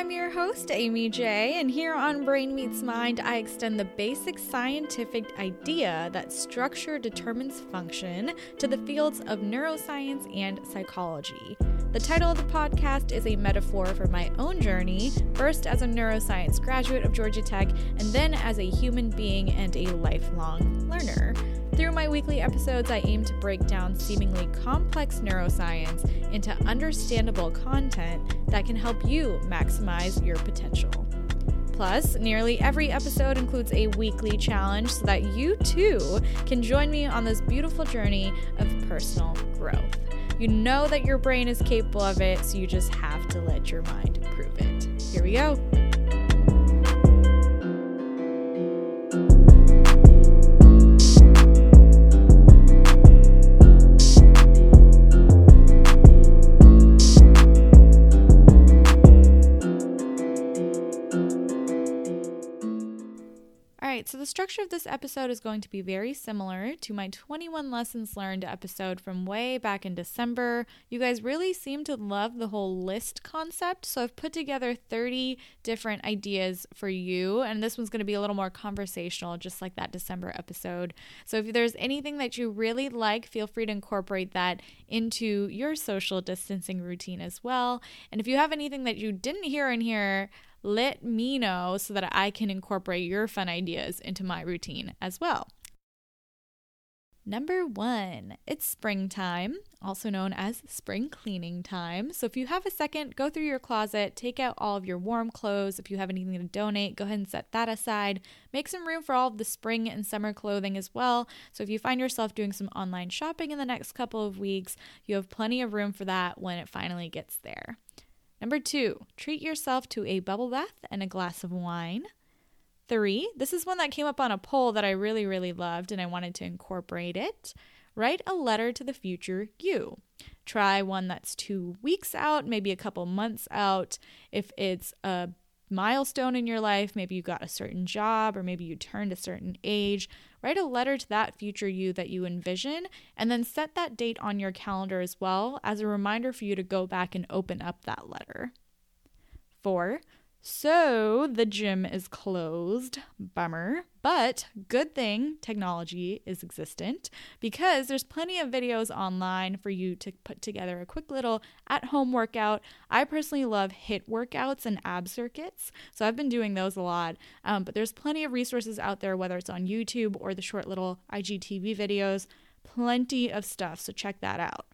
I'm your host, Amy J, and here on Brain Meets Mind, I extend the basic scientific idea that structure determines function to the fields of neuroscience and psychology. The title of the podcast is a metaphor for my own journey, first as a neuroscience graduate of Georgia Tech, and then as a human being and a lifelong learner. Through my weekly episodes, I aim to break down seemingly complex neuroscience into understandable content that can help you maximize your potential. Plus, nearly every episode includes a weekly challenge so that you too can join me on this beautiful journey of personal growth. You know that your brain is capable of it, so you just have to let your mind prove it. Here we go. So the structure of this episode is going to be very similar to my 21 lessons learned episode from way back in December. You guys really seem to love the whole list concept, so I've put together 30 different ideas for you, and this one's going to be a little more conversational, just like that December episode. So if there's anything that you really like, feel free to incorporate that into your social distancing routine as well. And if you have anything that you didn't hear in here, let me know so that I can incorporate your fun ideas into my routine as well. Number one, it's springtime, also known as spring cleaning time. So if you have a second, go through your closet, take out all of your warm clothes. If you have anything to donate, go ahead and set that aside. Make some room for all of the spring and summer clothing as well. So if you find yourself doing some online shopping in the next couple of weeks, you have plenty of room for that when it finally gets there. Number two, treat yourself to a bubble bath and a glass of wine. Three, this is one that came up on a poll that I really, really loved and I wanted to incorporate it. Write a letter to the future you. Try one that's two weeks out, maybe a couple months out. If it's a milestone in your life, maybe you got a certain job or maybe you turned a certain age, write a letter to that future you that you envision and then set that date on your calendar as well as a reminder for you to go back and open up that letter. Four, so the gym is closed. Bummer. But good thing technology is existent because there's plenty of videos online for you to put together a quick little at home workout. I personally love HIIT workouts and ab circuits. So I've been doing those a lot. Um, but there's plenty of resources out there, whether it's on YouTube or the short little IGTV videos. Plenty of stuff. So check that out.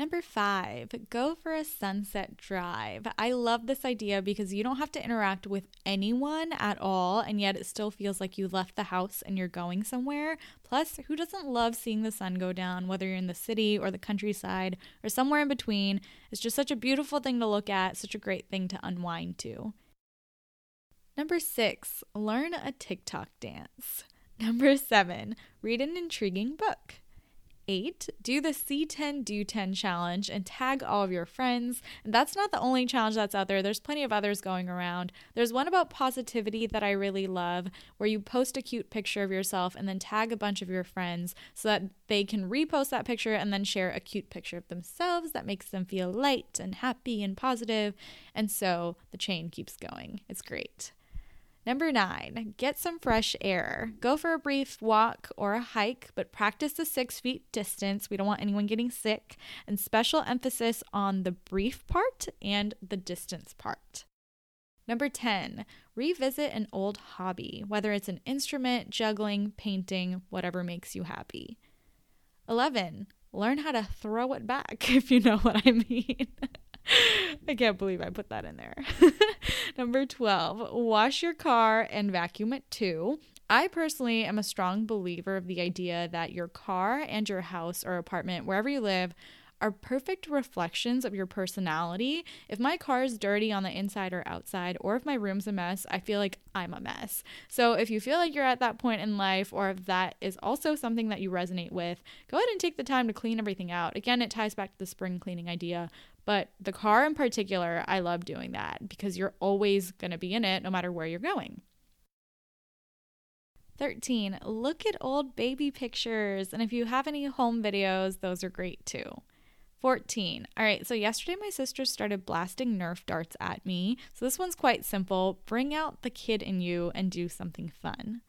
Number five, go for a sunset drive. I love this idea because you don't have to interact with anyone at all, and yet it still feels like you left the house and you're going somewhere. Plus, who doesn't love seeing the sun go down, whether you're in the city or the countryside or somewhere in between? It's just such a beautiful thing to look at, such a great thing to unwind to. Number six, learn a TikTok dance. Number seven, read an intriguing book eight, do the See 10 Do 10 challenge and tag all of your friends. And that's not the only challenge that's out there, there's plenty of others going around. There's one about positivity that I really love where you post a cute picture of yourself and then tag a bunch of your friends so that they can repost that picture and then share a cute picture of themselves that makes them feel light and happy and positive. And so the chain keeps going. It's great. Number nine, get some fresh air. Go for a brief walk or a hike, but practice the six feet distance. We don't want anyone getting sick. And special emphasis on the brief part and the distance part. Number 10, revisit an old hobby, whether it's an instrument, juggling, painting, whatever makes you happy. 11, learn how to throw it back, if you know what I mean. I can't believe I put that in there. Number 12, wash your car and vacuum it too. I personally am a strong believer of the idea that your car and your house or apartment, wherever you live, are perfect reflections of your personality. If my car is dirty on the inside or outside, or if my room's a mess, I feel like I'm a mess. So if you feel like you're at that point in life, or if that is also something that you resonate with, go ahead and take the time to clean everything out. Again, it ties back to the spring cleaning idea, but the car in particular, I love doing that because you're always going to be in it no matter where you're going. 13. Look at old baby pictures. And if you have any home videos, those are great too. 14. All right, so yesterday my sister started blasting Nerf darts at me. So this one's quite simple. Bring out the kid in you and do something fun.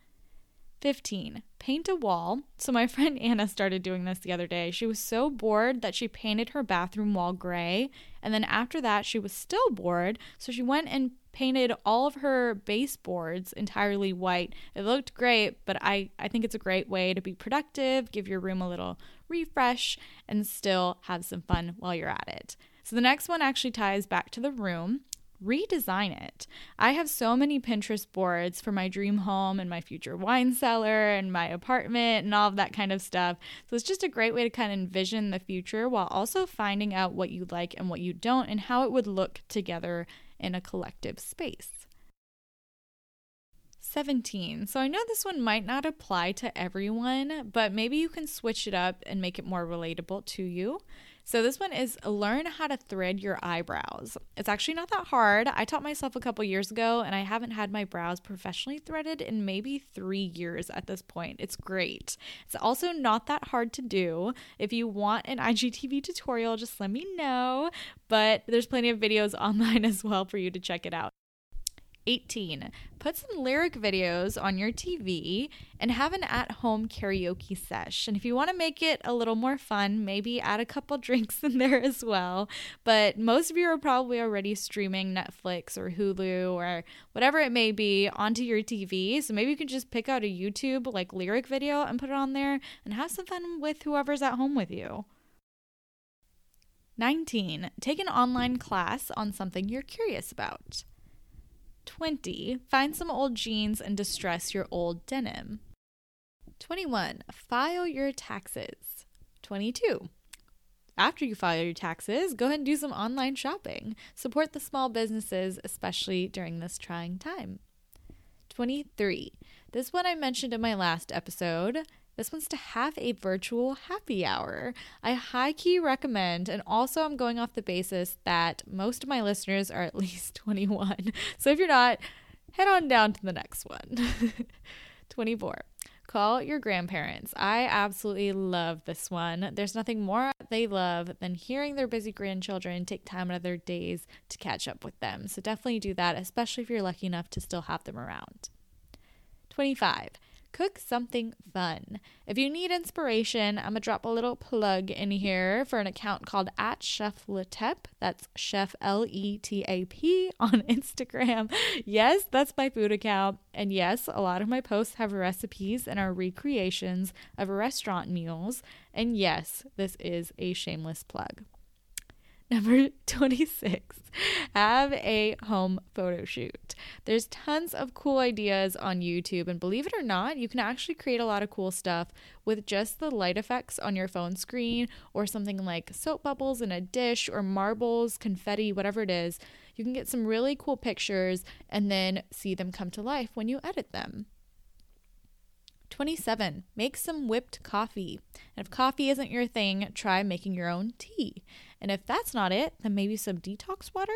15. Paint a wall. So, my friend Anna started doing this the other day. She was so bored that she painted her bathroom wall gray. And then after that, she was still bored. So, she went and painted all of her baseboards entirely white. It looked great, but I, I think it's a great way to be productive, give your room a little refresh, and still have some fun while you're at it. So, the next one actually ties back to the room redesign it. I have so many Pinterest boards for my dream home and my future wine cellar and my apartment and all of that kind of stuff. So it's just a great way to kind of envision the future while also finding out what you like and what you don't and how it would look together in a collective space. 17. So I know this one might not apply to everyone, but maybe you can switch it up and make it more relatable to you. So this one is learn how to thread your eyebrows. It's actually not that hard. I taught myself a couple years ago and I haven't had my brows professionally threaded in maybe 3 years at this point. It's great. It's also not that hard to do. If you want an IGTV tutorial, just let me know, but there's plenty of videos online as well for you to check it out. 18. Put some lyric videos on your TV and have an at home karaoke sesh. And if you want to make it a little more fun, maybe add a couple drinks in there as well. But most of you are probably already streaming Netflix or Hulu or whatever it may be onto your TV. So maybe you can just pick out a YouTube like lyric video and put it on there and have some fun with whoever's at home with you. 19. Take an online class on something you're curious about. 20. Find some old jeans and distress your old denim. 21. File your taxes. 22. After you file your taxes, go ahead and do some online shopping. Support the small businesses, especially during this trying time. 23. This one I mentioned in my last episode. This one's to have a virtual happy hour. I high key recommend, and also I'm going off the basis that most of my listeners are at least 21. So if you're not, head on down to the next one. 24. Call your grandparents. I absolutely love this one. There's nothing more they love than hearing their busy grandchildren take time out of their days to catch up with them. So definitely do that, especially if you're lucky enough to still have them around. 25 cook something fun. If you need inspiration, I'm gonna drop a little plug in here for an account called at Chef Letap. That's Chef L E T A P on Instagram. Yes, that's my food account. And yes, a lot of my posts have recipes and are recreations of restaurant meals. And yes, this is a shameless plug. Number 26, have a home photo shoot. There's tons of cool ideas on YouTube, and believe it or not, you can actually create a lot of cool stuff with just the light effects on your phone screen or something like soap bubbles in a dish or marbles, confetti, whatever it is. You can get some really cool pictures and then see them come to life when you edit them. 27. Make some whipped coffee. And if coffee isn't your thing, try making your own tea. And if that's not it, then maybe some detox water?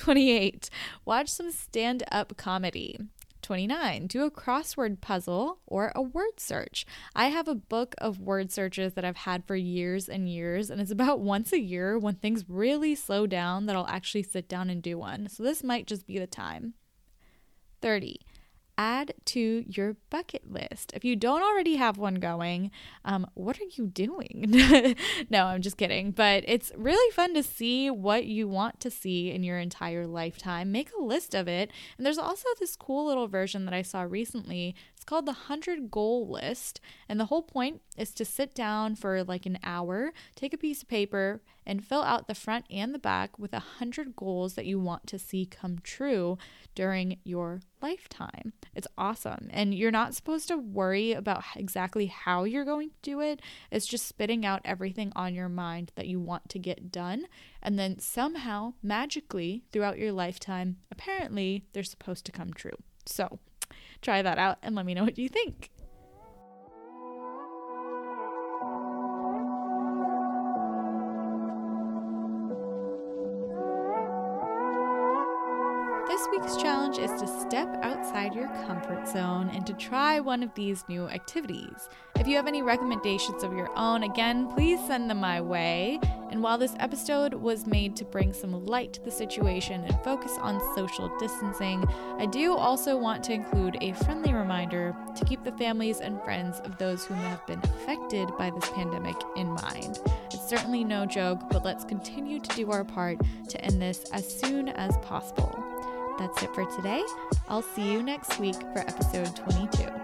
28. Watch some stand up comedy. 29. Do a crossword puzzle or a word search. I have a book of word searches that I've had for years and years, and it's about once a year when things really slow down that I'll actually sit down and do one. So this might just be the time. 30 add to your bucket list. If you don't already have one going, um, what are you doing? no, I'm just kidding. But it's really fun to see what you want to see in your entire lifetime. Make a list of it. And there's also this cool little version that I saw recently. Called the 100 Goal List. And the whole point is to sit down for like an hour, take a piece of paper, and fill out the front and the back with a 100 goals that you want to see come true during your lifetime. It's awesome. And you're not supposed to worry about exactly how you're going to do it. It's just spitting out everything on your mind that you want to get done. And then somehow, magically, throughout your lifetime, apparently, they're supposed to come true. So try that out and let me know what you think. This week's challenge is to step outside your comfort zone and to try one of these new activities. If you have any recommendations of your own, again, please send them my way. And while this episode was made to bring some light to the situation and focus on social distancing, I do also want to include a friendly reminder to keep the families and friends of those who have been affected by this pandemic in mind. It's certainly no joke, but let's continue to do our part to end this as soon as possible. That's it for today. I'll see you next week for episode 22.